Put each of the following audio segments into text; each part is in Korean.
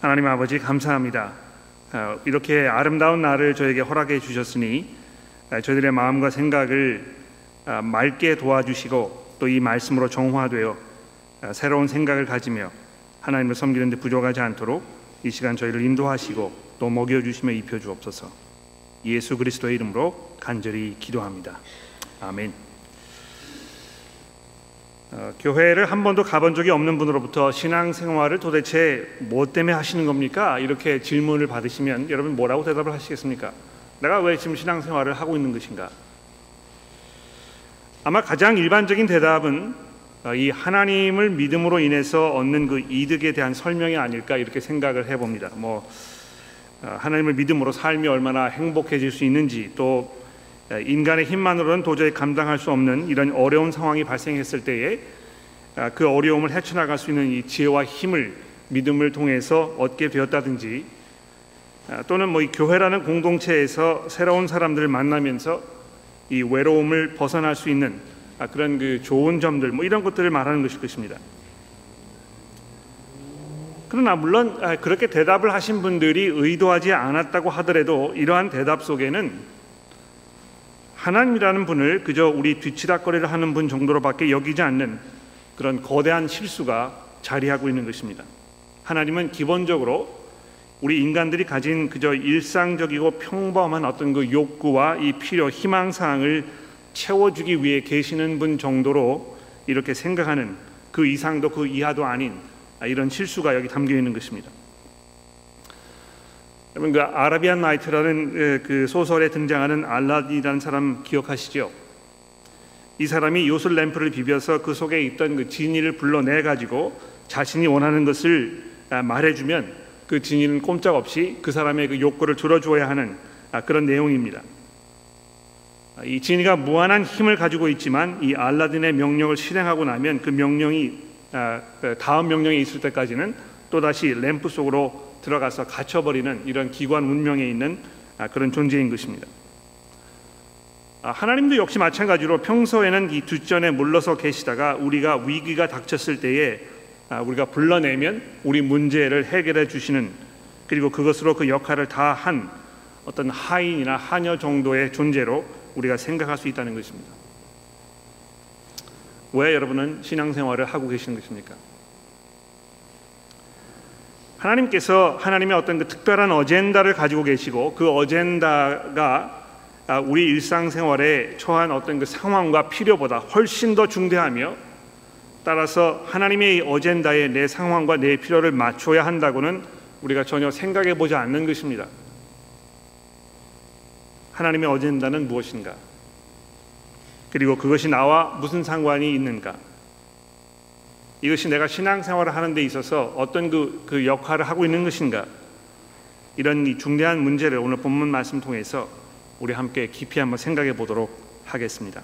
하나님 아버지 감사합니다. 어, 이렇게 아름다운 날을 저에게 허락해 주셨으니 어, 저희들의 마음과 생각을 어, 맑게 도와주시고 또 이 말씀으로 정화되어 새로운 생각을 가지며 하나님을 섬기는 데 부족하지 않도록 이 시간 저희를 인도하시고 또 먹여 주시며 입혀 주옵소서. 예수 그리스도의 이름으로 간절히 기도합니다. 아멘. 어, 교회를 한 번도 가본 적이 없는 분으로부터 신앙생활을 도대체 뭐 때문에 하시는 겁니까? 이렇게 질문을 받으시면 여러분 뭐라고 대답을 하시겠습니까? 내가 왜 지금 신앙생활을 하고 있는 것인가? 아마 가장 일반적인 대답은 어, 이 하나님을 믿음으로 인해서 얻는 그 이득에 대한 설명이 아닐까 이렇게 생각을 해봅니다. 뭐 어, 하나님을 믿음으로 삶이 얼마나 행복해질 수 있는지 또 인간의 힘만으로는 도저히 감당할 수 없는 이런 어려운 상황이 발생했을 때에 아, 그 어려움을 헤쳐나갈 수 있는 이 지혜와 힘을 믿음을 통해서 얻게 되었다든지 아, 또는 뭐 이 교회라는 공동체에서 새로운 사람들을 만나면서 이 외로움을 벗어날 수 있는 아, 그런 그 좋은 점들 뭐 이런 것들을 말하는 것일 것입니다. 그러나 물론 그렇게 대답을 하신 분들이 의도하지 않았다고 하더라도 이러한 대답 속에는 하나님이라는 분을 그저 우리 뒤치다거리를 하는 분 정도로밖에 여기지 않는 그런 거대한 실수가 자리하고 있는 것입니다. 하나님은 기본적으로 우리 인간들이 가진 그저 일상적이고 평범한 어떤 그 욕구와 이 필요, 희망 사항을 채워주기 위해 계시는 분 정도로 이렇게 생각하는 그 이상도 그 이하도 아닌 이런 실수가 여기 담겨 있는 것입니다. 여러분 그 아라비안 나이트라는 그 소설에 등장하는 알라딘이라는 사람 기억하시죠? 이 사람이 요술 램프를 비벼서 그 속에 있던 그 진이를 불러내 가지고 자신이 원하는 것을 아, 말해주면 그 진이는 꼼짝없이 그 사람의 그 욕구를 들어주어야 하는 아, 그런 내용입니다. 아, 이 진이가 무한한 힘을 가지고 있지만 이 알라딘의 명령을 실행하고 나면 그 명령이 그 다음 명령이 있을 때까지는 또 다시 램프 속으로 들어가서 갇혀버리는 이런 기관 운명에 있는 아, 그런 존재인 것입니다. 아, 하나님도 역시 마찬가지로 평소에는 이 뒷전에 물러서 계시다가 우리가 위기가 닥쳤을 때에 아, 우리가 불러내면 우리 문제를 해결해 주시는 그리고 그것으로 그 역할을 다 한 어떤 하인이나 하녀 정도의 존재로 우리가 생각할 수 있다는 것입니다. 왜 여러분은 신앙생활을 하고 계시는 것입니까? 하나님께서 하나님의 어떤 그 특별한 어젠다를 가지고 계시고 그 어젠다가 아, 우리 일상생활에 처한 어떤 그 상황과 필요보다 훨씬 더 중대하며 따라서 하나님의 어젠다에 내 상황과 내 필요를 맞춰야 한다고는 우리가 전혀 생각해 보지 않는 것입니다. 하나님의 어젠다는 무엇인가? 그리고 그것이 나와 무슨 상관이 있는가? 이것이 내가 신앙생활을 하는 데 있어서 어떤 그, 그 역할을 하고 있는 것인가 이런 이 중대한 문제를 오늘 본문 말씀 통해서 우리 함께 깊이 한번 생각해 보도록 하겠습니다.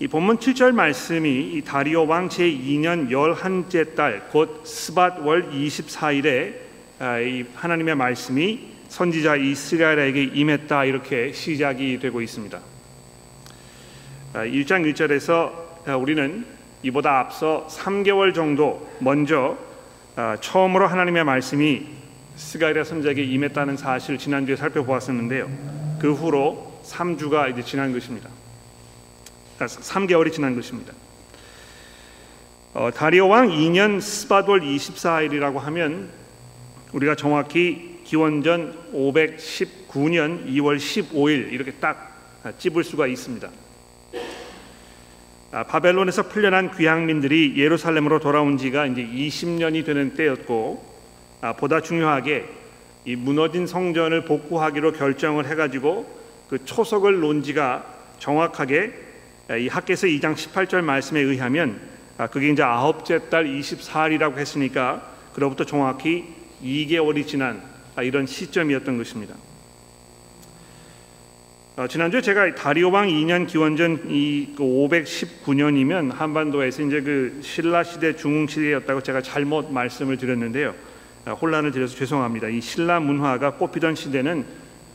이 본문 7절 말씀이 이 다리오 왕 제2년 열한째 달 곧 스밧 월 24일에 아, 이 하나님의 말씀이 선지자 이스라엘에게 임했다 이렇게 시작이 되고 있습니다. 1장 아, 1절에서 우리는 이보다 앞서 3개월 정도 먼저 아, 처음으로 하나님의 말씀이 스가랴 선지자에게 임했다는 사실을 지난주에 살펴보았었는데요. 그 후로 3주가 이제 지난 것입니다. 3개월이 아, 지난 것입니다. 어, 다리오 왕 2년 스바돌 24일이라고 하면 우리가 정확히 기원전 519년 2월 15일 이렇게 딱 찝을 수가 있습니다. 아, 바벨론에서 풀려난 귀향민들이 예루살렘으로 돌아온 지가 이제 20년이 되는 때였고 아, 보다 중요하게 이 무너진 성전을 복구하기로 결정을 해가지고 그 초석을 놓은 지가 정확하게 아, 이 학계서 2장 18절 말씀에 의하면 그게 이제 아홉째 달 24일이라고 했으니까 그로부터 정확히 2개월이 지난 이런 시점이었던 것입니다. 어, 지난주에 제가 다리오 왕 2년 기원전 이 519년이면 그 한반도에서 이제 그 신라 시대 중흥 시대였다고 제가 잘못 말씀을 드렸는데요. 아, 혼란을 드려서 죄송합니다. 이 신라 문화가 꽃피던 시대는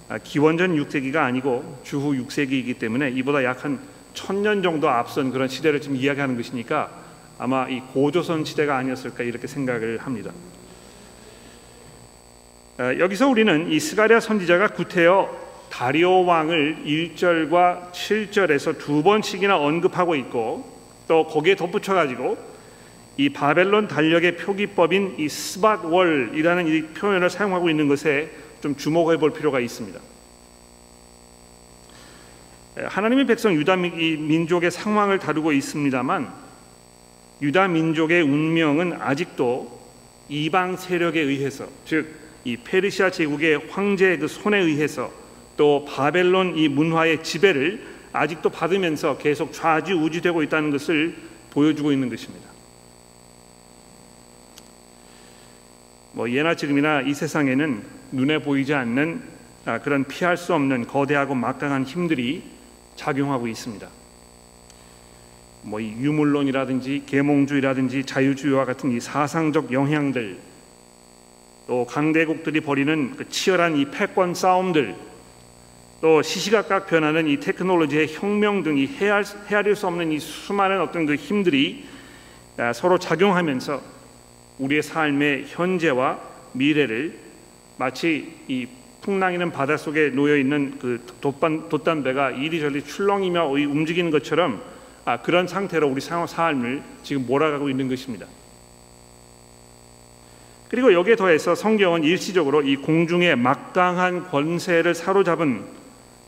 아, 기원전 6세기가 아니고 주후 6세기이기 때문에 이보다 약 한 천년 정도 앞선 그런 시대를 지금 이야기하는 것이니까 아마 이 고조선 시대가 아니었을까 이렇게 생각을 합니다. 어, 여기서 우리는 이 스가랴 선지자가 구태여 다리오 왕을 1절과 7절에서 두 번씩이나 언급하고 있고 또 거기에 덧붙여 가지고 이 바벨론 달력의 표기법인 이 스밧월이라는 이 표현을 사용하고 있는 것에 좀 주목해 볼 필요가 있습니다. 하나님의 백성 유다 민족의 상황을 다루고 있습니다만 유다 민족의 운명은 아직도 이방 세력에 의해서 즉 이 페르시아 제국의 황제의 그 손에 의해서 또 바벨론 이 문화의 지배를 아직도 받으면서 계속 좌지우지되고 있다는 것을 보여주고 있는 것입니다. 뭐 예나 지금이나 이 세상에는 눈에 보이지 않는 아, 그런 피할 수 없는 거대하고 막강한 힘들이 작용하고 있습니다. 뭐 유물론이라든지 계몽주의라든지 자유주의와 같은 이 사상적 영향들 또 강대국들이 벌이는 그 치열한 이 패권 싸움들 또 시시각각 변하는 이 테크놀로지의 혁명 등이 헤아릴, 헤아릴 수 없는 이 수많은 어떤 그 힘들이 아, 서로 작용하면서 우리의 삶의 현재와 미래를 마치 이 풍랑이는 바닷속에 놓여 있는 그 돛반, 돛담배가 이리저리 출렁이며 움직이는 것처럼 아, 그런 상태로 우리 삶을 지금 몰아가고 있는 것입니다. 그리고 여기에 더해서 성경은 일시적으로 이 공중의 막강한 권세를 사로잡은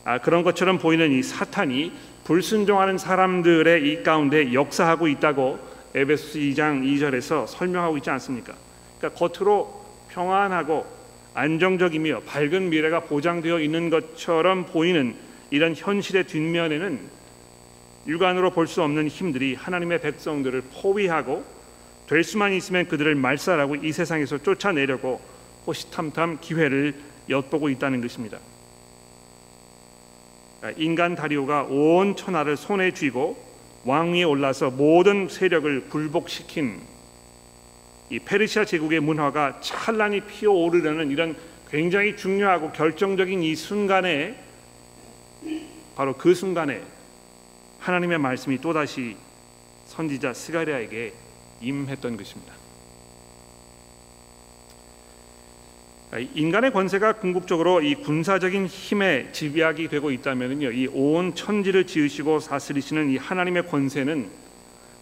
아, 그런 것처럼 보이는 이 사탄이 불순종하는 사람들의 이 가운데 역사하고 있다고 에베소서 2장 2절에서 설명하고 있지 않습니까? 그러니까 겉으로 평안하고 안정적이며 밝은 미래가 보장되어 있는 것처럼 보이는 이런 현실의 뒷면에는 육안으로 볼 수 없는 힘들이 하나님의 백성들을 포위하고 될 수만 있으면 그들을 말살하고 이 세상에서 쫓아내려고 호시탐탐 기회를 엿보고 있다는 것입니다. 인간 다리오가 온 천하를 손에 쥐고 왕위에 올라서 모든 세력을 굴복시킨 이 페르시아 제국의 문화가 찬란히 피어오르려는 이런 굉장히 중요하고 결정적인 이 순간에 바로 그 순간에 하나님의 말씀이 또다시 선지자 스가랴에게 임했던 것입니다. 인간의 권세가 궁극적으로 이 군사적인 힘에 집약이 되고 있다면요, 이 온 천지를 지으시고 사스리시는 이 하나님의 권세는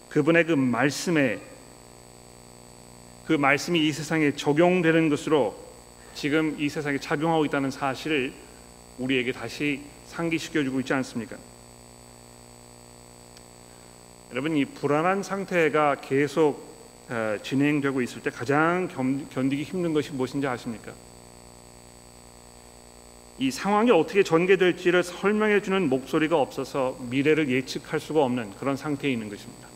그분의 그 말씀에 그 말씀이 이 세상에 적용되는 것으로 지금 이 세상에 작용하고 있다는 사실을 우리에게 다시 상기시켜주고 있지 않습니까? 여러분 이 불안한 상태가 계속 어, 진행되고 있을 때 가장 견디기 힘든 것이 무엇인지 아십니까? 이 상황이 어떻게 전개될지를 설명해 주는 목소리가 없어서 미래를 예측할 수가 없는 그런 상태에 있는 것입니다.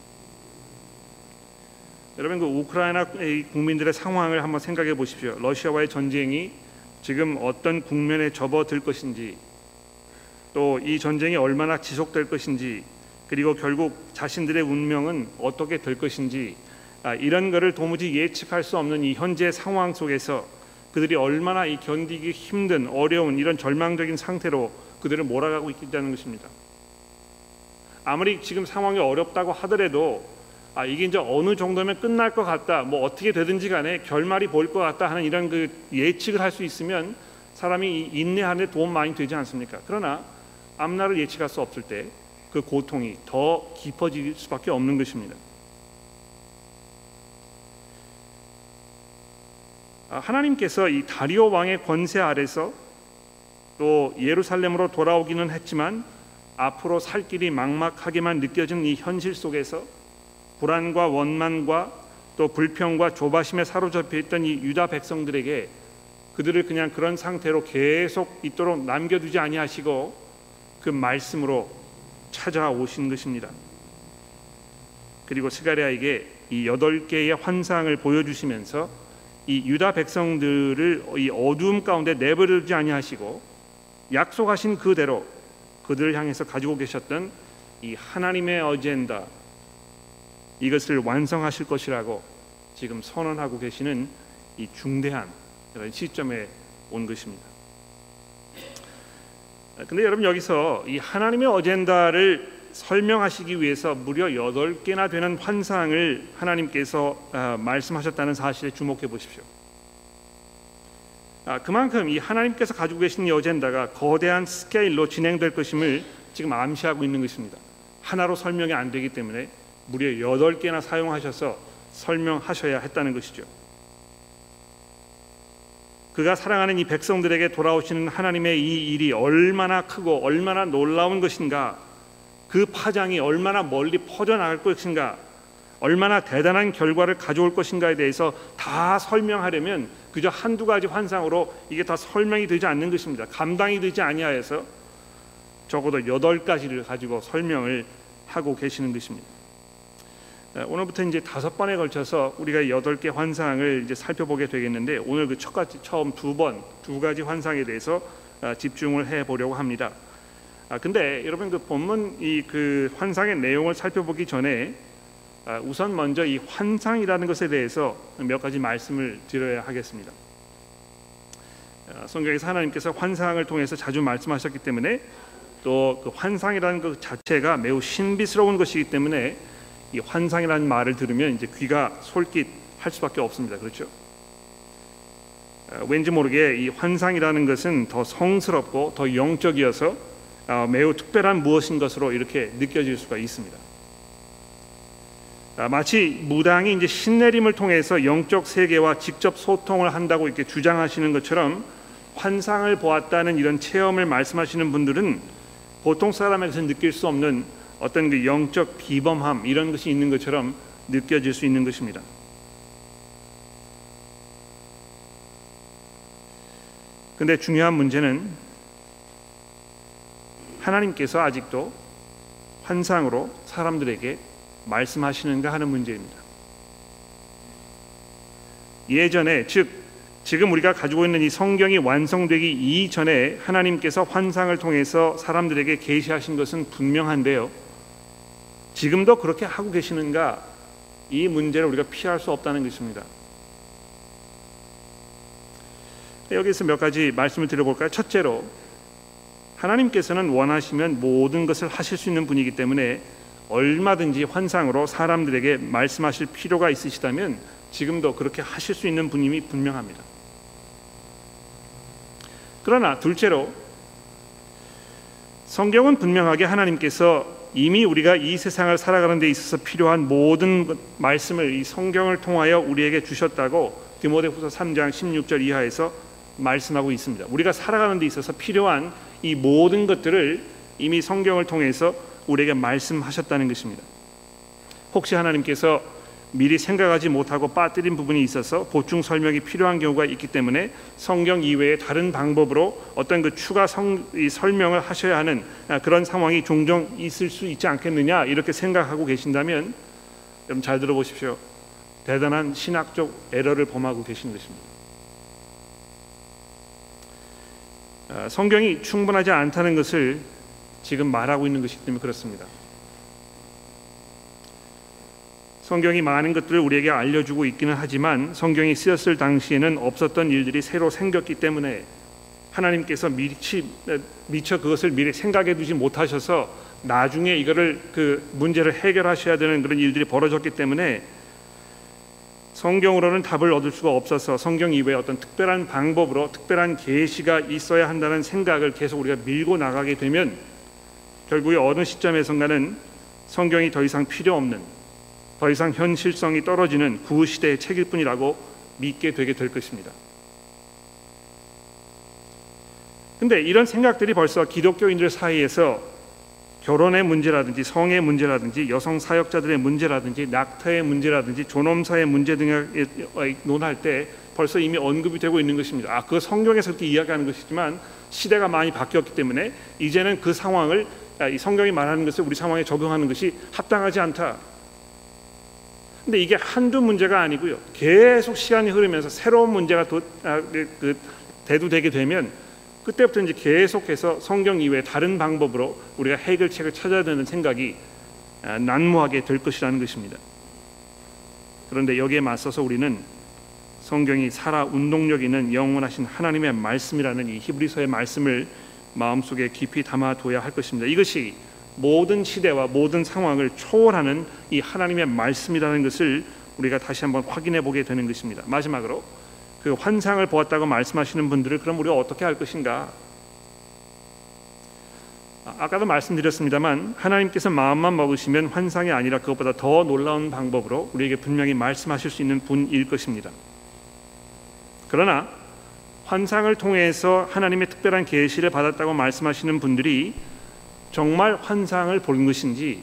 여러분 그 우크라이나 국민들의 상황을 한번 생각해 보십시오. 러시아와의 전쟁이 지금 어떤 국면에 접어들 것인지 또 이 전쟁이 얼마나 지속될 것인지 그리고 결국 자신들의 운명은 어떻게 될 것인지 아, 이런 것을 도무지 예측할 수 없는 이 현재 상황 속에서 그들이 얼마나 이 견디기 힘든 어려운 이런 절망적인 상태로 그들을 몰아가고 있다는 것입니다. 아무리 지금 상황이 어렵다고 하더라도 아 이게 이제 어느 정도면 끝날 것 같다, 뭐 어떻게 되든지 간에 결말이 보일 것 같다 하는 이런 그 예측을 할 수 있으면 사람이 인내하는 데 도움 많이 되지 않습니까? 그러나 앞날을 예측할 수 없을 때 그 고통이 더 깊어질 수밖에 없는 것입니다. 하나님께서 이 다리오 왕의 권세 아래서 또 예루살렘으로 돌아오기는 했지만 앞으로 살 길이 막막하게만 느껴진 이 현실 속에서 불안과 원만과 또 불평과 조바심에 사로잡혀 있던 이 유다 백성들에게 그들을 그냥 그런 상태로 계속 있도록 남겨두지 아니하시고 그 말씀으로 찾아오신 것입니다. 그리고 스가랴에게 이 여덟 개의 환상을 보여주시면서 이 유다 백성들을 이 어두움 가운데 내버려두지 아니하시고 약속하신 그대로 그들을 향해서 가지고 계셨던 이 하나님의 어젠다 이것을 완성하실 것이라고 지금 선언하고 계시는 이 중대한 그런 시점에 온 것입니다. 근데 여러분 여기서 이 하나님의 어젠다를 설명하시기 위해서 무려 여덟 개나 되는 환상을 하나님께서 어, 말씀하셨다는 사실에 주목해 보십시오. 아, 그만큼 이 하나님께서 가지고 계신 이 어젠다가 거대한 스케일로 진행될 것임을 지금 암시하고 있는 것입니다. 하나로 설명이 안 되기 때문에 무려 여덟 개나 사용하셔서 설명하셔야 했다는 것이죠. 그가 사랑하는 이 백성들에게 돌아오시는 하나님의 이 일이 얼마나 크고 얼마나 놀라운 것인가, 그 파장이 얼마나 멀리 퍼져 나갈 것인가, 얼마나 대단한 결과를 가져올 것인가에 대해서 다 설명하려면 그저 한두 가지 환상으로 이게 다 설명이 되지 않는 것입니다. 감당이 되지 아니하여서 적어도 여덟 가지를 가지고 설명을 하고 계시는 것입니다. 오늘부터 이제 다섯 번에 걸쳐서 우리가 여덟 개 환상을 이제 살펴보게 되겠는데 오늘 그 첫 가지 처음 두 번 두 가지 환상에 대해서 아, 집중을 해 보려고 합니다. 아 근데 여러분 그 본문 이 그 환상의 내용을 살펴보기 전에 아, 우선 먼저 이 환상이라는 것에 대해서 몇 가지 말씀을 드려야 하겠습니다. 아, 성경에서 하나님께서 환상을 통해서 자주 말씀하셨기 때문에 또 그 환상이라는 것 자체가 매우 신비스러운 것이기 때문에 이 환상이라는 말을 들으면 이제 귀가 솔깃할 수밖에 없습니다. 그렇죠? 어, 왠지 모르게 이 환상이라는 것은 더 성스럽고 더 영적이어서 어, 매우 특별한 무엇인 것으로 이렇게 느껴질 수가 있습니다. 아, 마치 무당이 이제 신내림을 통해서 영적 세계와 직접 소통을 한다고 이렇게 주장하시는 것처럼 환상을 보았다는 이런 체험을 말씀하시는 분들은 보통 사람에게서 느낄 수 없는 어떤 그 영적 비범함 이런 것이 있는 것처럼 느껴질 수 있는 것입니다. 근데 중요한 문제는 하나님께서 아직도 환상으로 사람들에게 말씀하시는가 하는 문제입니다. 예전에 즉 지금 우리가 가지고 있는 이 성경이 완성되기 이전에 하나님께서 환상을 통해서 사람들에게 계시하신 것은 분명한데요. 지금도 그렇게 하고 계시는가 이 문제를 우리가 피할 수 없다는 것입니다. 여기서 몇 가지 말씀을 드려볼까요? 첫째로 하나님께서는 원하시면 모든 것을 하실 수 있는 분이기 때문에 얼마든지 환상으로 사람들에게 말씀하실 필요가 있으시다면 지금도 그렇게 하실 수 있는 분임이 분명합니다. 그러나 둘째로 성경은 분명하게 하나님께서 이미 우리가 이 세상을 살아가는 데 있어서 필요한 모든 말씀을 이 성경을 통하여 우리에게 주셨다고 디모데후서 3장 16절 이하에서 말씀하고 있습니다. 우리가 살아가는 데 있어서 필요한 이 모든 것들을 이미 성경을 통해서 우리에게 말씀하셨다는 것입니다. 혹시 하나님께서 미리 생각하지 못하고 빠뜨린 부분이 있어서 보충 설명이 필요한 경우가 있기 때문에 성경 이외에 다른 방법으로 어떤 그 추가 성, 설명을 하셔야 하는 아, 그런 상황이 종종 있을 수 있지 않겠느냐 이렇게 생각하고 계신다면 여러분 잘 들어보십시오. 대단한 신학적 에러를 범하고 계신 것입니다. 아, 성경이 충분하지 않다는 것을 지금 말하고 있는 것이기 때문에 그렇습니다. 성경이 많은 것들을 우리에게 알려주고 있기는 하지만 성경이 쓰였을 당시에는 없었던 일들이 새로 생겼기 때문에 하나님께서 미치, 미처 그것을 미리 생각해 두지 못하셔서 나중에 이거를 그 문제를 해결하셔야 되는 그런 일들이 벌어졌기 때문에 성경으로는 답을 얻을 수가 없어서 성경 이외에 어떤 특별한 방법으로 특별한 계시가 있어야 한다는 생각을 계속 우리가 밀고 나가게 되면 결국에 어느 시점에선가는 성경이 더 이상 필요 없는 더 이상 현실성이 떨어지는 구시대의 책일 뿐이라고 믿게 되게 될 것입니다. 근데 이런 생각들이 벌써 기독교인들 사이에서 결혼의 문제라든지 성의 문제라든지 여성 사역자들의 문제라든지 낙태의 문제라든지 존엄사의 문제 등을 논할 때 벌써 이미 언급이 되고 있는 것입니다. 아, 그 성경에서 그렇게 이야기하는 것이지만 시대가 많이 바뀌었기 때문에 이제는 그 상황을 아, 이 성경이 말하는 것을 우리 상황에 적용하는 것이 합당하지 않다. 근데 이게 한두 문제가 아니고요. 계속 시간이 흐르면서 새로운 문제가 도, 아, 그, 그, 대두되게 되면 그때부터 이제 계속해서 성경 이외에 다른 방법으로 우리가 해결책을 찾아야 되는 생각이 아, 난무하게 될 것이라는 것입니다. 그런데 여기에 맞서서 우리는 성경이 살아 운동력 있는 영원하신 하나님의 말씀이라는 이 히브리서의 말씀을 마음속에 깊이 담아둬야 할 것입니다. 이것이 모든 시대와 모든 상황을 초월하는 이 하나님의 말씀이라는 것을 우리가 다시 한번 확인해 보게 되는 것입니다. 마지막으로 그 환상을 보았다고 말씀하시는 분들을 그럼 우리가 어떻게 할 것인가? 아, 아까도 말씀드렸습니다만 하나님께서 마음만 먹으시면 환상이 아니라 그것보다 더 놀라운 방법으로 우리에게 분명히 말씀하실 수 있는 분일 것입니다. 그러나 환상을 통해서 하나님의 특별한 계시를 받았다고 말씀하시는 분들이 정말 환상을 본 것인지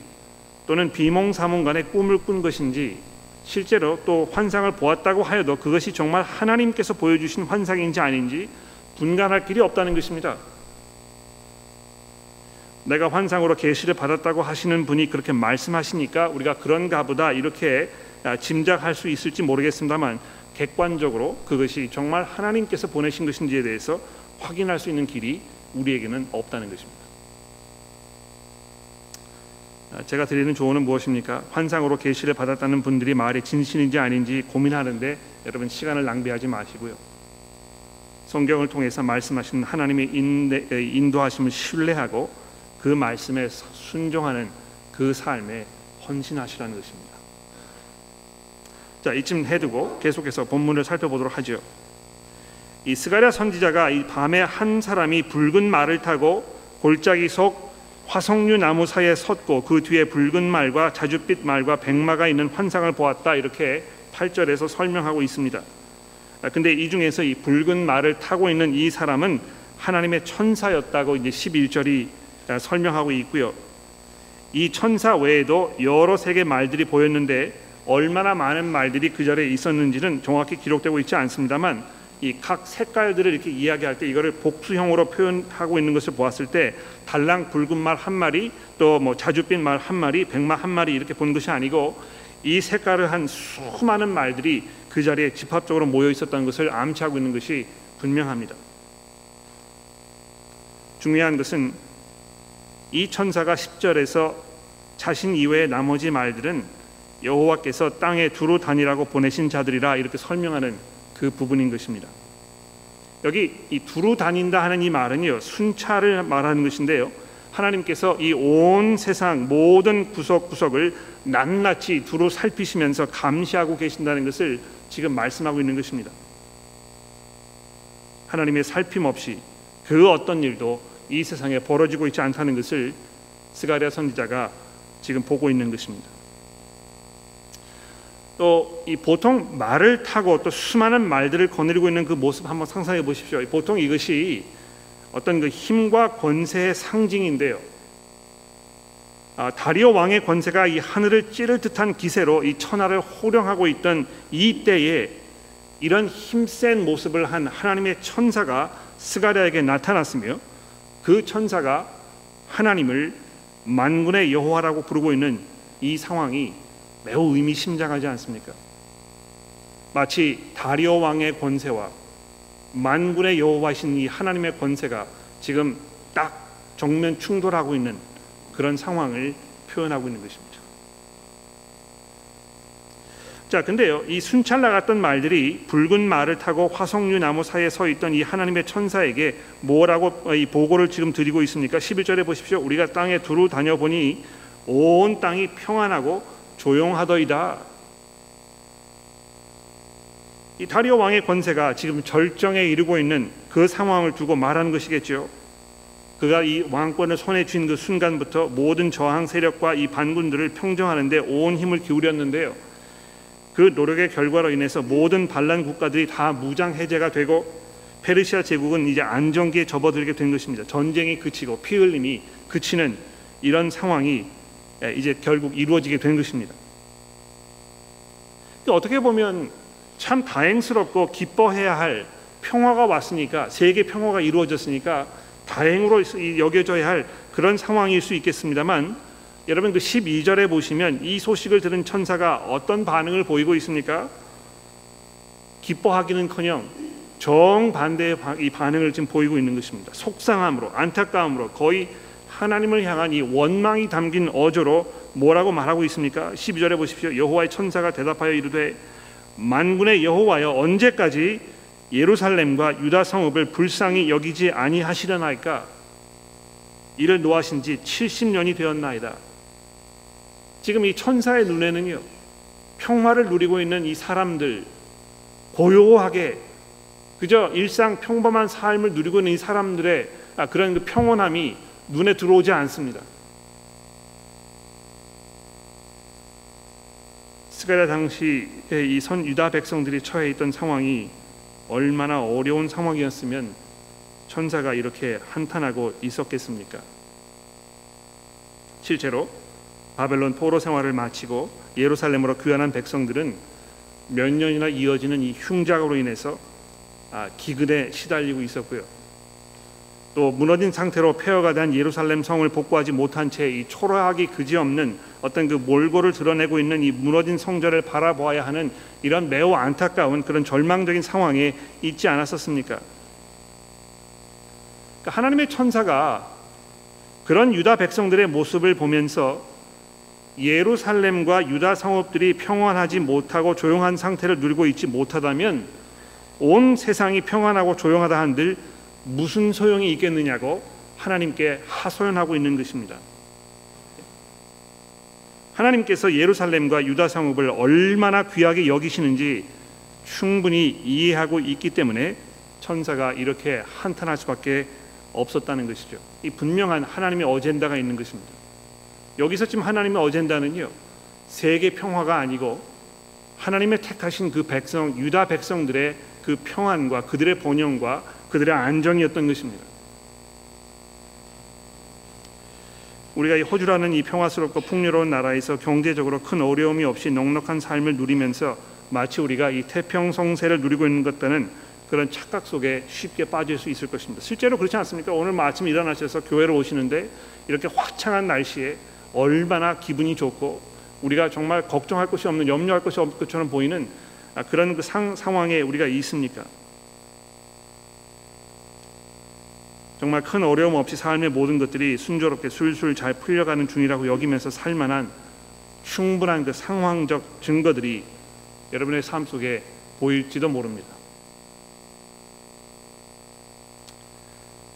또는 비몽사몽간의 꿈을 꾼 것인지 실제로 또 환상을 보았다고 하여도 그것이 정말 하나님께서 보여주신 환상인지 아닌지 분간할 길이 없다는 것입니다. 내가 환상으로 계시를 받았다고 하시는 분이 그렇게 말씀하시니까 우리가 그런가 보다 이렇게 아, 짐작할 수 있을지 모르겠습니다만 객관적으로 그것이 정말 하나님께서 보내신 것인지에 대해서 확인할 수 있는 길이 우리에게는 없다는 것입니다. 아, 제가 드리는 조언은 무엇입니까? 환상으로 계시를 받았다는 분들이 말이 진실인지 아닌지 고민하는데 여러분 시간을 낭비하지 마시고요. 성경을 통해서 말씀하시는 하나님의 인도하심을 신뢰하고 그 말씀에 순종하는 그 삶에 헌신하시라는 것입니다. 자 이쯤 해두고 계속해서 본문을 살펴보도록 하죠. 이 스가랴 선지자가 이 밤에 한 사람이 붉은 말을 타고 골짜기 속 화석류 나무 사이에 섰고 그 뒤에 붉은 말과 자줏빛 말과 백마가 있는 환상을 보았다 이렇게 8절에서 설명하고 있습니다. 아, 근데 이 중에서 이 붉은 말을 타고 있는 이 사람은 하나님의 천사였다고 이제 11절이 아, 설명하고 있고요. 이 천사 외에도 여러 색의 말들이 보였는데 얼마나 많은 말들이 그 자리에 있었는지는 정확히 기록되고 있지 않습니다만 이 각 색깔들을 이렇게 이야기할 때 이거를 복수형으로 표현하고 있는 것을 보았을 때 달랑 붉은 말 한 마리 또 뭐 자줏빛 말 한 마리 백마 한 마리 이렇게 본 것이 아니고 이 색깔을 한 수많은 말들이 그 자리에 집합적으로 모여 있었다는 것을 암시하고 있는 것이 분명합니다. 중요한 것은 이 천사가 10절에서 자신 이외의 나머지 말들은 여호와께서 땅에 두루 다니라고 보내신 자들이라 이렇게 설명하는 그 부분인 것입니다. 여기 이 두루 다닌다 하는 이 말은요 순찰을 말하는 것인데요. 하나님께서 이 온 세상 모든 구석구석을 낱낱이 두루 살피시면서 감시하고 계신다는 것을 지금 말씀하고 있는 것입니다. 하나님의 살핌 없이 그 어떤 일도 이 세상에 벌어지고 있지 않다는 것을 스가랴 선지자가 지금 보고 있는 것입니다. 또 이 보통 말을 타고 또 수많은 말들을 거느리고 있는 그 모습 한번 상상해 보십시오. 보통 이것이 어떤 그 힘과 권세의 상징인데요. 아, 다리오 왕의 권세가 이 하늘을 찌를 듯한 기세로 이 천하를 호령하고 있던 이 때에 이런 힘센 모습을 한 하나님의 천사가 스가랴에게 나타났으며 그 천사가 하나님을 만군의 여호와라고 부르고 있는 이 상황이 매우 의미심장하지 않습니까? 마치 다리오 왕의 권세와 만군의 여호와신 이 하나님의 권세가 지금 딱 정면 충돌하고 있는 그런 상황을 표현하고 있는 것입니다. 자, 근데요, 이 순찰 나갔던 말들이 붉은 말을 타고 화석류 나무 사이에 서 있던 이 하나님의 천사에게 뭐라고 이 보고를 지금 드리고 있습니까? 11절에 보십시오. 우리가 땅에 두루 다녀보니 온 땅이 평안하고 조용하더이다. 이 다리오 왕의 권세가 지금 절정에 이르고 있는 그 상황을 두고 말하는 것이겠죠. 그가 이 왕권을 손에 쥔 그 순간부터 모든 저항 세력과 이 반군들을 평정하는데 온 힘을 기울였는데요. 그 노력의 결과로 인해서 모든 반란 국가들이 다 무장 해제가 되고 페르시아 제국은 이제 안정기에 접어들게 된 것입니다. 전쟁이 그치고 피 흘림이 그치는 이런 상황이 예, 이제 결국 이루어지게 된 것입니다. 어떻게 보면 참 다행스럽고 기뻐해야 할 평화가 왔으니까 세계 평화가 이루어졌으니까 다행으로 여겨져야 할 그런 상황일 수 있겠습니다만 여러분 그 12절에 보시면 이 소식을 들은 천사가 어떤 반응을 보이고 있습니까? 기뻐하기는커녕 정반대의 이 반응을 지금 보이고 있는 것입니다. 속상함으로 안타까움으로 거의 하나님을 향한 이 원망이 담긴 어조로 뭐라고 말하고 있습니까? 12절에 보십시오. 여호와의 천사가 대답하여 이르되 만군의 여호와여 언제까지 예루살렘과 유다 성읍을 불쌍히 여기지 아니하시려나이까 이를 노하신 지 70년이 되었나이다. 지금 이 천사의 눈에는요. 평화를 누리고 있는 이 사람들 고요하게 그저 일상 평범한 삶을 누리고 있는 이 사람들의 아, 그런 그 평온함이 눈에 들어오지 않습니다. 스가랴 당시에 이 선 유다 백성들이 처해 있던 상황이 얼마나 어려운 상황이었으면 천사가 이렇게 한탄하고 있었겠습니까? 실제로 바벨론 포로 생활을 마치고 예루살렘으로 귀환한 백성들은 몇 년이나 이어지는 이 흉작으로 인해서 아, 기근에 시달리고 있었고요. 또 무너진 상태로 폐허가 된 예루살렘 성을 복구하지 못한 채 이 초라하기 그지없는 어떤 그 몰골을 드러내고 있는 이 무너진 성전을 바라보아야 하는 이런 매우 안타까운 그런 절망적인 상황에 있지 않았었습니까? 그러니까 하나님의 천사가 그런 유다 백성들의 모습을 보면서 예루살렘과 유다 성읍들이 평안하지 못하고 조용한 상태를 누리고 있지 못하다면 온 세상이 평안하고 조용하다 한들 무슨 소용이 있겠느냐고 하나님께 하소연하고 있는 것입니다. 하나님께서 예루살렘과 유다 성읍을 얼마나 귀하게 여기시는지 충분히 이해하고 있기 때문에 천사가 이렇게 한탄할 수밖에 없었다는 것이죠. 이 분명한 하나님의 어젠다가 있는 것입니다. 여기서 지금 하나님의 어젠다는요 세계 평화가 아니고 하나님의 택하신 그 백성 유다 백성들의 그 평안과 그들의 번영과 그들의 안정이었던 것입니다. 우리가 이 호주라는 이 평화스럽고 풍요로운 나라에서 경제적으로 큰 어려움이 없이 넉넉한 삶을 누리면서 마치 우리가 이 태평성세를 누리고 있는 것과는 그런 착각 속에 쉽게 빠질 수 있을 것입니다. 실제로 그렇지 않습니까? 오늘 뭐 아침 일어나셔서 교회로 오시는데 이렇게 화창한 날씨에 얼마나 기분이 좋고 우리가 정말 걱정할 것이 없는 염려할 것이 없는 것처럼 보이는 아, 그런 그 상, 상황에 우리가 있습니까? 정말 큰 어려움 없이 삶의 모든 것들이 순조롭게 술술 잘 풀려가는 중이라고 여기면서 살만한 충분한 그 상황적 증거들이 여러분의 삶 속에 보일지도 모릅니다.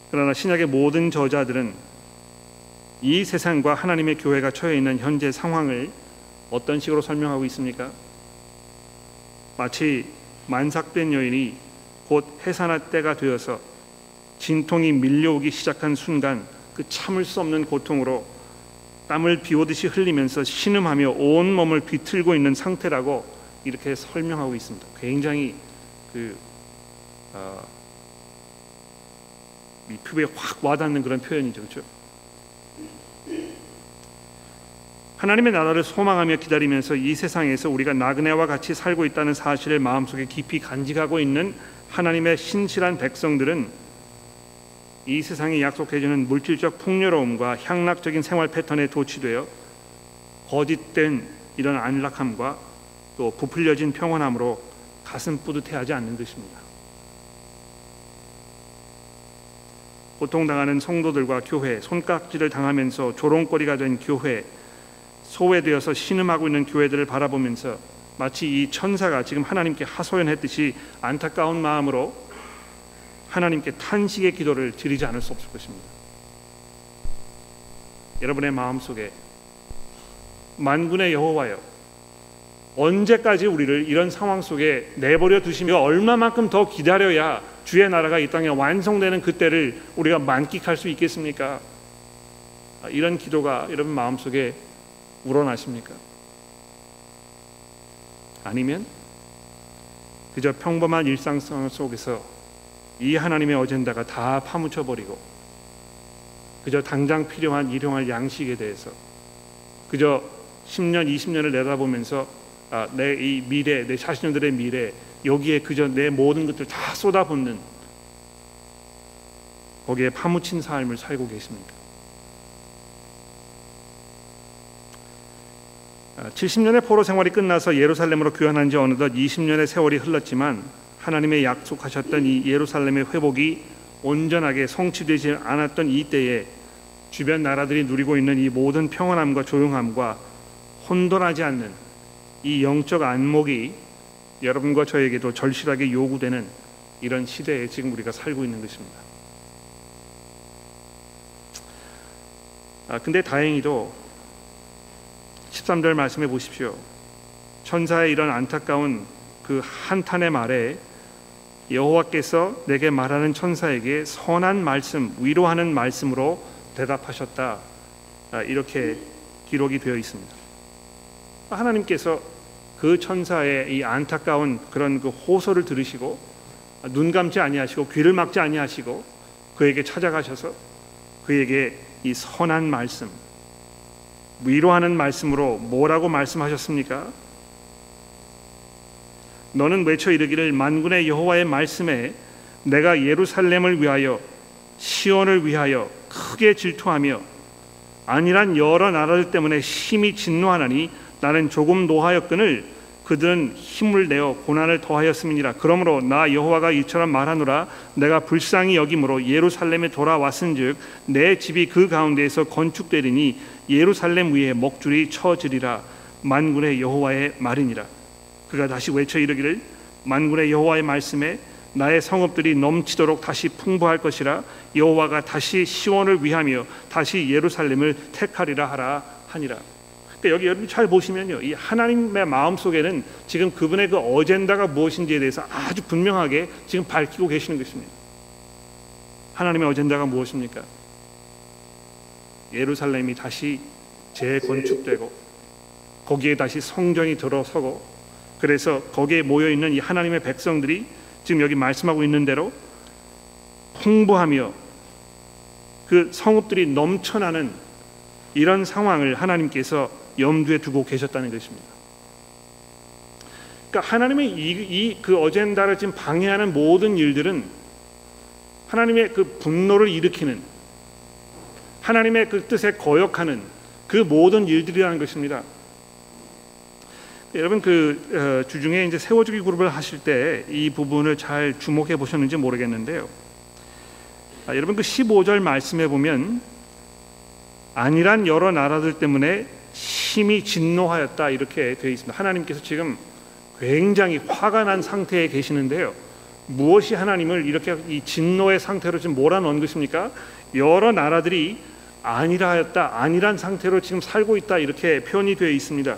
그러나 신약의 모든 저자들은 이 세상과 하나님의 교회가 처해 있는 현재 상황을 어떤 식으로 설명하고 있습니까? 마치 만삭된 여인이 곧 해산할 때가 되어서 진통이 밀려오기 시작한 순간 그 참을 수 없는 고통으로 땀을 비오듯이 흘리면서 신음하며 온 몸을 비틀고 있는 상태라고 이렇게 설명하고 있습니다. 굉장히 그 어, 피부에 확 와닿는 그런 표현이죠, 그렇죠? 하나님의 나라를 소망하며 기다리면서 이 세상에서 우리가 나그네와 같이 살고 있다는 사실을 마음속에 깊이 간직하고 있는 하나님의 신실한 백성들은 이 세상이 약속해주는 물질적 풍요로움과 향락적인 생활 패턴에 도취되어 거짓된 이런 안락함과 또 부풀려진 평온함으로 가슴 뿌듯해하지 않는 것입니다. 고통당하는 성도들과 교회, 손깍지를 당하면서 조롱거리가 된 교회, 소외되어서 신음하고 있는 교회들을 바라보면서 마치 이 천사가 지금 하나님께 하소연했듯이 안타까운 마음으로 하나님께 탄식의 기도를 드리지 않을 수 없을 것입니다. 여러분의 마음 속에 만군의 여호와여 언제까지 우리를 이런 상황 속에 내버려 두시며 얼마만큼 더 기다려야 주의 나라가 이 땅에 완성되는 그때를 우리가 만끽할 수 있겠습니까? 이런 기도가 여러분 마음속에 우러나십니까? 아니면 그저 평범한 일상 속에서 이 하나님의 어젠다가 다 파묻혀 버리고 그저 당장 필요한 일용할 양식에 대해서 그저 10년, 20년을 내다보면서 아, 내 이 미래, 내 자신들의 미래 여기에 그저 내 모든 것들 다 쏟아붓는 거기에 파묻힌 삶을 살고 계십니까? 70년의 아, 포로 생활이 끝나서 예루살렘으로 귀환한 지 어느덧 20년의 세월이 흘렀지만 하나님의 약속하셨던 이 예루살렘의 회복이 온전하게 성취되지 않았던 이 때에 주변 나라들이 누리고 있는 이 모든 평안함과 조용함과 혼돈하지 않는 이 영적 안목이 여러분과 저에게도 절실하게 요구되는 이런 시대에 지금 우리가 살고 있는 것입니다. 아 근데 다행히도 13절 말씀해 보십시오. 천사의 이런 안타까운 그 한탄의 말에 여호와께서 내게 말하는 천사에게 선한 말씀, 위로하는 말씀으로 대답하셨다. 아, 이렇게 기록이 되어 있습니다. 하나님께서 그 천사의 이 안타까운 그런 그 호소를 들으시고 눈 감지 아니하시고 귀를 막지 아니하시고 그에게 찾아가셔서 그에게 이 선한 말씀 위로하는 말씀으로 뭐라고 말씀하셨습니까? 너는 외쳐 이르기를 만군의 여호와의 말씀에 내가 예루살렘을 위하여 시온을 위하여 크게 질투하며 아니란 여러 나라들 때문에 심히 진노하나니 나는 조금 노하였거늘 그들은 힘을 내어 고난을 더하였음이니라. 그러므로 나 여호와가 이처럼 말하노라. 내가 불쌍히 여김으로 예루살렘에 돌아왔은즉 내 집이 그 가운데에서 건축되리니 예루살렘 위에 먹줄이 쳐지리라. 만군의 여호와의 말이니라 그가 다시 외쳐 이르기를 만군의 여호와의 말씀에 나의 성읍들이 넘치도록 다시 풍부할 것이라 여호와가 다시 시온을 위하며 다시 예루살렘을 택하리라 하라 하니라. 그러니까 여기 여러분 잘 보시면요, 이 하나님의 마음 속에는 지금 그분의 그 어젠다가 무엇인지에 대해서 아주 분명하게 지금 밝히고 계시는 것입니다. 하나님의 어젠다가 무엇입니까? 예루살렘이 다시 재건축되고 거기에 다시 성전이 들어서고 그래서 거기에 모여 있는 이 하나님의 백성들이 지금 여기 말씀하고 있는 대로 풍부하며 그 성읍들이 넘쳐나는 이런 상황을 하나님께서 염두에 두고 계셨다는 것입니다. 그러니까 하나님의 이그 어젠다를 지금 방해하는 모든 일들은 하나님의 그 분노를 일으키는 하나님의 그 뜻에 거역하는 그 모든 일들이라는 것입니다. 여러분 그 어, 주중에 이제 세워주기 그룹을 하실 때 이 부분을 잘 주목해 보셨는지 모르겠는데요. 아, 여러분 그 15절 말씀에 보면 아니란 여러 나라들 때문에 심히 진노하였다 이렇게 되어 있습니다. 하나님께서 지금 굉장히 화가 난 상태에 계시는데요. 무엇이 하나님을 이렇게 이 진노의 상태로 지금 몰아넣은 것입니까? 여러 나라들이 아니라 하였다, 아니란 상태로 지금 살고 있다 이렇게 표현이 되어 있습니다.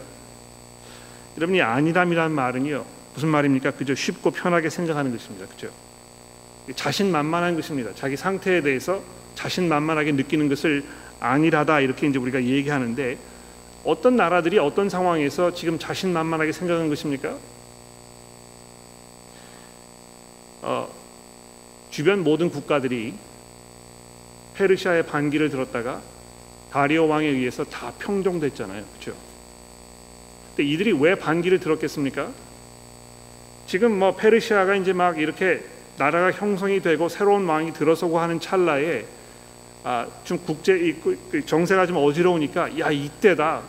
여러분이 아니람이라는 말은요 무슨 말입니까? 그저 쉽고 편하게 생각하는 것입니다. 그죠? 자신만만한 것입니다. 자기 상태에 대해서 자신만만하게 느끼는 것을 아니라다 이렇게 이제 우리가 얘기하는데 어떤 나라들이 어떤 상황에서 지금 자신만만하게 생각하는 것입니까? 어, 주변 모든 국가들이 페르시아의 반기를 들었다가 다리오 왕에 의해서 다 평정됐잖아요. 그렇죠? 근데 이들이 왜 반기를 들었겠습니까? 지금 뭐 페르시아가 이제 막 이렇게 나라가 형성이 되고 새로운 왕이 들어서고 하는 찰나에 아, 좀 국제 그, 그 정세가 좀 어지러우니까 야 이때다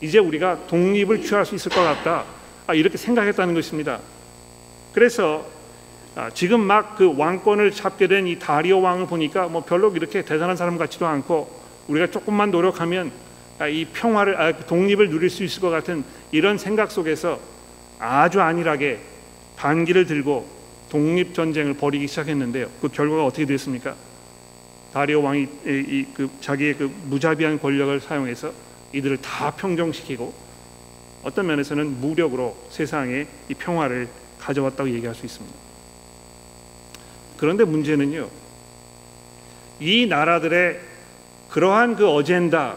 이제 우리가 독립을 취할 수 있을 것 같다 아, 이렇게 생각했다는 것입니다. 그래서 아, 지금 막 그 왕권을 잡게 된 이 다리오 왕을 보니까 뭐 별로 이렇게 대단한 사람 같지도 않고 우리가 조금만 노력하면 아, 이 평화를 아, 독립을 누릴 수 있을 것 같은 이런 생각 속에서 아주 안일하게 반기를 들고 독립 전쟁을 벌이기 시작했는데요. 그 결과가 어떻게 됐습니까? 다리오 왕이 이, 그 자기의 그 무자비한 권력을 사용해서 이들을 다 평정시키고 어떤 면에서는 무력으로 세상에 이 평화를 가져왔다고 얘기할 수 있습니다. 그런데 문제는요. 이 나라들의 그러한 그 어젠다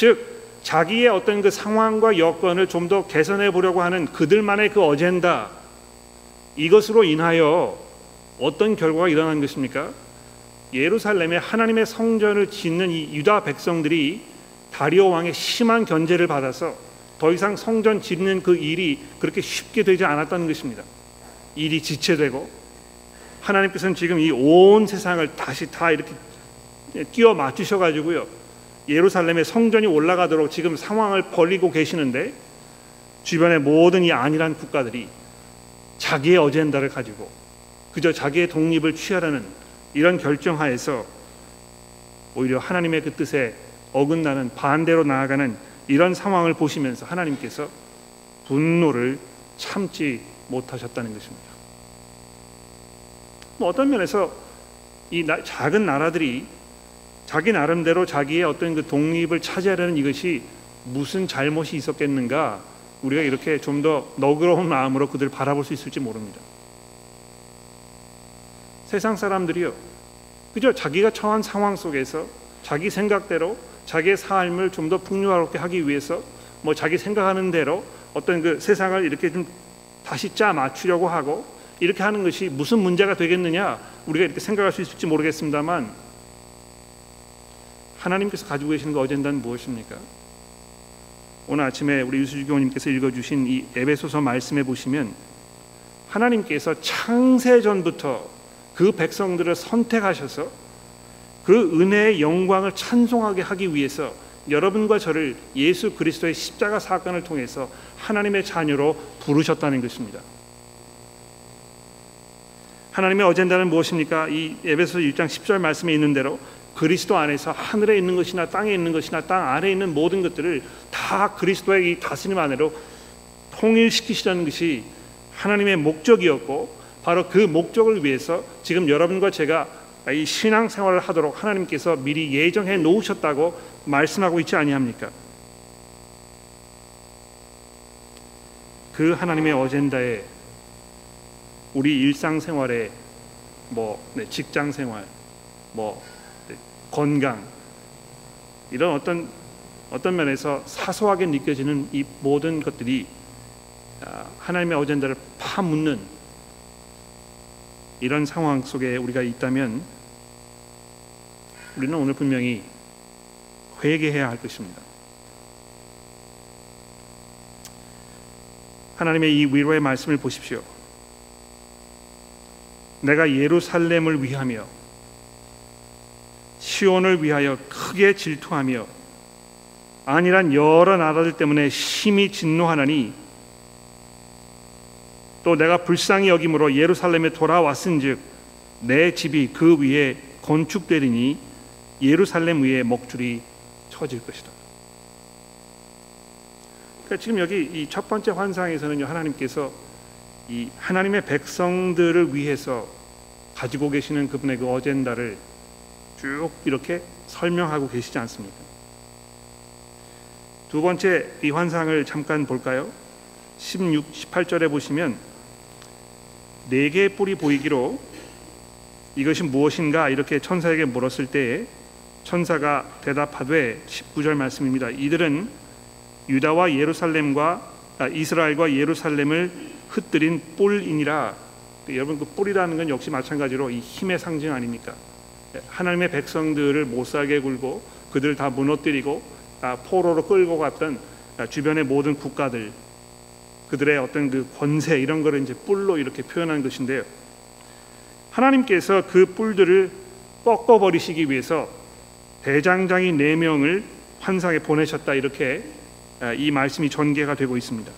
즉 자기의 어떤 그 상황과 여건을 좀 더 개선해 보려고 하는 그들만의 그 어젠다 이것으로 인하여 어떤 결과가 일어난 것입니까? 예루살렘에 하나님의 성전을 짓는 이 유다 백성들이 다리오 왕의 심한 견제를 받아서 더 이상 성전 짓는 그 일이 그렇게 쉽게 되지 않았다는 것입니다. 일이 지체되고 하나님께서는 지금 이 온 세상을 다시 다 이렇게 끼워 맞추셔 가지고요. 예루살렘의 성전이 올라가도록 지금 상황을 벌리고 계시는데 주변의 모든 이 안일한 국가들이 자기의 어젠다를 가지고 그저 자기의 독립을 취하라는 이런 결정하에서 오히려 하나님의 그 뜻에 어긋나는 반대로 나아가는 이런 상황을 보시면서 하나님께서 분노를 참지 못하셨다는 것입니다. 뭐 어떤 면에서 이 작은 나라들이 자기 나름대로 자기의 어떤 그 독립을 차지하려는 이것이 무슨 잘못이 있었겠는가 우리가 이렇게 좀 더 너그러운 마음으로 그들을 바라볼 수 있을지 모릅니다. 세상 사람들이요. 그죠? 자기가 처한 상황 속에서 자기 생각대로 자기의 삶을 좀 더 풍요롭게 하기 위해서 뭐 자기 생각하는 대로 어떤 그 세상을 이렇게 좀 다시 짜 맞추려고 하고 이렇게 하는 것이 무슨 문제가 되겠느냐 우리가 이렇게 생각할 수 있을지 모르겠습니다만 하나님께서 가지고 계시는 그 어젠다는 무엇입니까? 오늘 아침에 우리 유수주 교님께서 읽어주신 이 에베소서 말씀에 보시면 하나님께서 창세 전부터 그 백성들을 선택하셔서 그 은혜의 영광을 찬송하게 하기 위해서 여러분과 저를 예수 그리스도의 십자가 사건을 통해서 하나님의 자녀로 부르셨다는 것입니다. 하나님의 어젠다는 무엇입니까? 이 에베소 1장 10절 말씀에 있는 대로 그리스도 안에서 하늘에 있는 것이나 땅에 있는 것이나 땅 아래에 있는 모든 것들을 다 그리스도의 이 다스림 안으로 통일시키시라는 것이 하나님의 목적이었고 바로 그 목적을 위해서 지금 여러분과 제가 이 신앙 생활을 하도록 하나님께서 미리 예정해 놓으셨다고 말씀하고 있지 아니합니까? 그 하나님의 어젠다에 우리 일상 생활에 뭐 네, 직장 생활, 뭐 네, 건강 이런 어떤 어떤 면에서 사소하게 느껴지는 이 모든 것들이 아, 하나님의 어젠다를 파묻는 이런 상황 속에 우리가 있다면 우리는 오늘 분명히 회개해야 할 것입니다. 하나님의 이 위로의 말씀을 보십시오. 내가 예루살렘을 위하며 시온을 위하여 크게 질투하며 아니란 여러 나라들 때문에 심히 진노하나니 또 내가 불쌍히 여김으로 예루살렘에 돌아왔은즉 내 집이 그 위에 건축되리니 예루살렘 위에 먹줄이 쳐질 것이다. 그러니까 지금 여기 이 첫 번째 환상에서는요 하나님께서 이 하나님의 백성들을 위해서 가지고 계시는 그분의 그 어젠다를 쭉 이렇게 설명하고 계시지 않습니까? 두 번째 이 환상을 잠깐 볼까요? 16, 18절에 보시면 네 개의 뿔이 보이기로 이것이 무엇인가 이렇게 천사에게 물었을 때에 천사가 대답하되 19절 말씀입니다. 이들은 유다와 예루살렘과 아, 이스라엘과 예루살렘을 흩뜨린 뿔이니라. 여러분 그 뿔이라는 건 역시 마찬가지로 이 힘의 상징 아닙니까? 하나님의 백성들을 못살게 굴고 그들 다 무너뜨리고 아, 포로로 끌고 갔던 아, 주변의 모든 국가들 그들의 어떤 그 권세 이런 거를 이제 뿔로 이렇게 표현한 것인데요. 하나님께서 그 뿔들을 꺾어 버리시기 위해서 대장장이 네 명을 환상에 보내셨다 이렇게 아, 이 말씀이 전개가 되고 있습니다.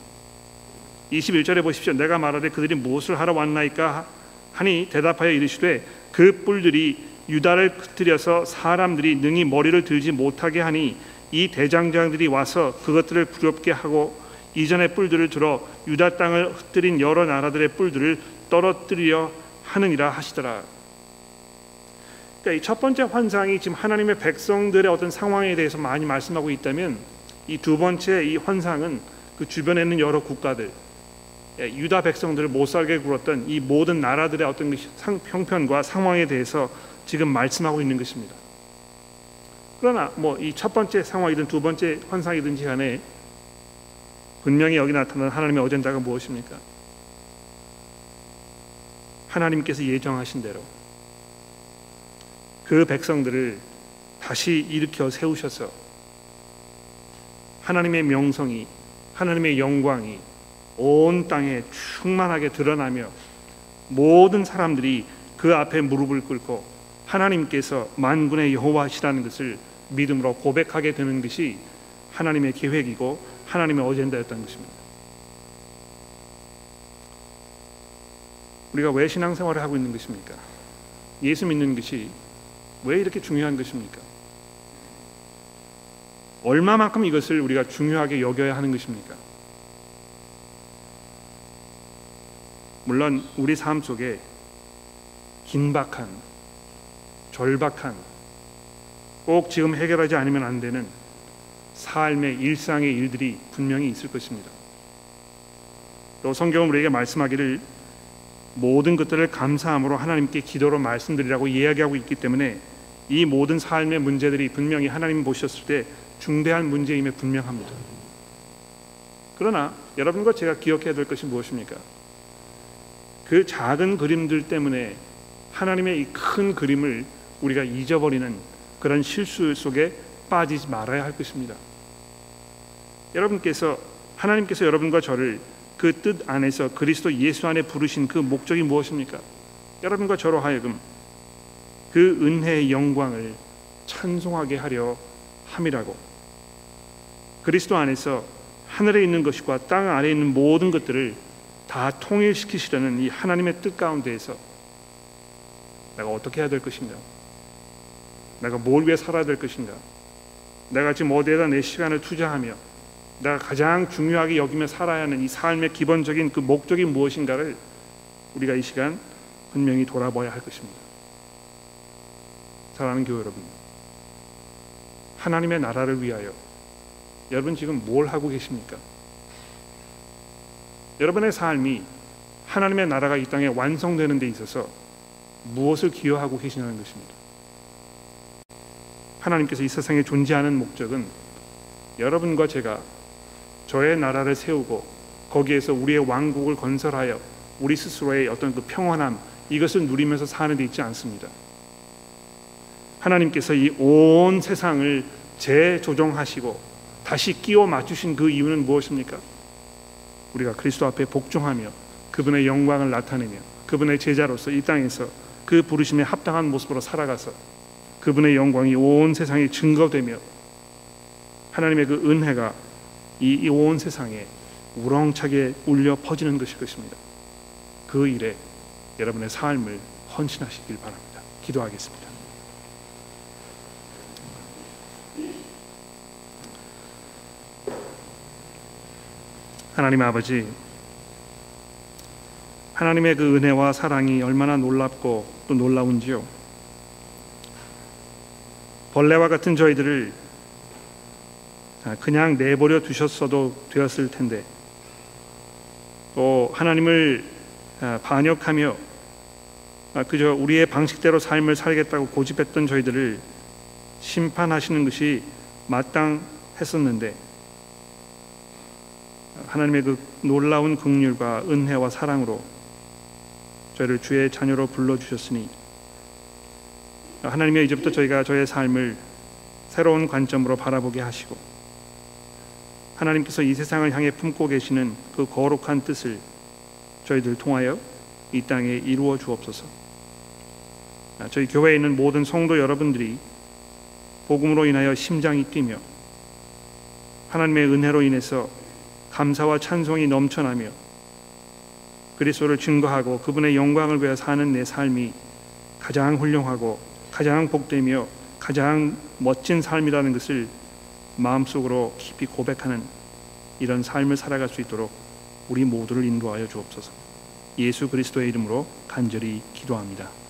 21절에 보십시오. 내가 말하되 그들이 무엇을 하러 왔나이까 하니 대답하여 이르시되 그 뿔들이 유다를 흩뜨려서 사람들이 능히 머리를 들지 못하게 하니 이 대장장들이 와서 그것들을 부럽게 하고 이전의 뿔들을 들어 유다 땅을 흩뜨린 여러 나라들의 뿔들을 떨어뜨리려 하느니라 하시더라. 그러니까 이 첫 번째 환상이 지금 하나님의 백성들의 어떤 상황에 대해서 많이 말씀하고 있다면 이 두 번째 이 환상은 그 주변에 있는 여러 국가들 예, 유다 백성들을 못 살게 굴었던 이 모든 나라들의 어떤 그 형편과 상황에 대해서 지금 말씀하고 있는 것입니다. 그러나 뭐 이 첫 번째 상황이든 두 번째 환상이든지 간에 분명히 여기 나타난 하나님의 어젠다가 무엇입니까? 하나님께서 예정하신 대로 그 백성들을 다시 일으켜 세우셔서 하나님의 명성이 하나님의 영광이 온 땅에 충만하게 드러나며 모든 사람들이 그 앞에 무릎을 꿇고 하나님께서 만군의 여호와시라는 것을 믿음으로 고백하게 되는 것이 하나님의 계획이고 하나님의 어젠다였던 것입니다. 우리가 왜 신앙생활을 하고 있는 것입니까? 예수 믿는 것이 왜 이렇게 중요한 것입니까? 얼마만큼 이것을 우리가 중요하게 여겨야 하는 것입니까? 물론 우리 삶 속에 긴박한 절박한 꼭 지금 해결하지 않으면 안 되는 삶의 일상의 일들이 분명히 있을 것입니다. 또 성경은 우리에게 말씀하기를 모든 것들을 감사함으로 하나님께 기도로 말씀드리라고 이야기하고 있기 때문에 이 모든 삶의 문제들이 분명히 하나님 보셨을 때 중대한 문제임에 분명합니다. 그러나 여러분과 제가 기억해야 될 것이 무엇입니까? 그 작은 그림들 때문에 하나님의 이 큰 그림을 우리가 잊어버리는 그런 실수 속에 빠지지 말아야 할 것입니다. 여러분께서 하나님께서 여러분과 저를 그 뜻 안에서 그리스도 예수 안에 부르신 그 목적이 무엇입니까? 여러분과 저로 하여금 그 은혜의 영광을 찬송하게 하려 함이라고 그리스도 안에서 하늘에 있는 것과 땅 아래에 있는 모든 것들을 다 통일시키시려는 이 하나님의 뜻 가운데에서 내가 어떻게 해야 될 것인가? 내가 뭘 위해 살아야 될 것인가? 내가 지금 어디에다 내 시간을 투자하며 내가 가장 중요하게 여기며 살아야 하는 이 삶의 기본적인 그 목적이 무엇인가를 우리가 이 시간 분명히 돌아봐야 할 것입니다. 사랑하는 교회 여러분, 하나님의 나라를 위하여 여러분 지금 뭘 하고 계십니까? 여러분의 삶이 하나님의 나라가 이 땅에 완성되는 데 있어서 무엇을 기여하고 계시냐는 것입니다. 하나님께서 이 세상에 존재하는 목적은 여러분과 제가 저의 나라를 세우고 거기에서 우리의 왕국을 건설하여 우리 스스로의 어떤 그 평안함 이것을 누리면서 사는 데 있지 않습니다. 하나님께서 이 온 세상을 재조정하시고 다시 끼워 맞추신 그 이유는 무엇입니까? 우리가 그리스도 앞에 복종하며 그분의 영광을 나타내며 그분의 제자로서 이 땅에서 그 부르심에 합당한 모습으로 살아가서 그분의 영광이 온 세상에 증거되며 하나님의 그 은혜가 이 온 세상에 우렁차게 울려 퍼지는 것일 것입니다. 그 일에 여러분의 삶을 헌신하시길 바랍니다. 기도하겠습니다. 하나님 아버지, 하나님의 그 은혜와 사랑이 얼마나 놀랍고 또 놀라운지요. 벌레와 같은 저희들을 그냥 내버려 두셨어도 되었을 텐데 또 하나님을 반역하며 그저 우리의 방식대로 삶을 살겠다고 고집했던 저희들을 심판하시는 것이 마땅했었는데 하나님의 그 놀라운 긍휼과 은혜와 사랑으로 저희를 주의 자녀로 불러 주셨으니 하나님의 이제부터 저희가 저의 삶을 새로운 관점으로 바라보게 하시고 하나님께서 이 세상을 향해 품고 계시는 그 거룩한 뜻을 저희들 통하여 이 땅에 이루어 주옵소서. 저희 교회에 있는 모든 성도 여러분들이 복음으로 인하여 심장이 뛰며 하나님의 은혜로 인해서 감사와 찬송이 넘쳐나며 그리스도를 증거하고 그분의 영광을 위해 사는 내 삶이 가장 훌륭하고 가장 복되며 가장 멋진 삶이라는 것을 마음속으로 깊이 고백하는 이런 삶을 살아갈 수 있도록 우리 모두를 인도하여 주옵소서. 예수 그리스도의 이름으로 간절히 기도합니다.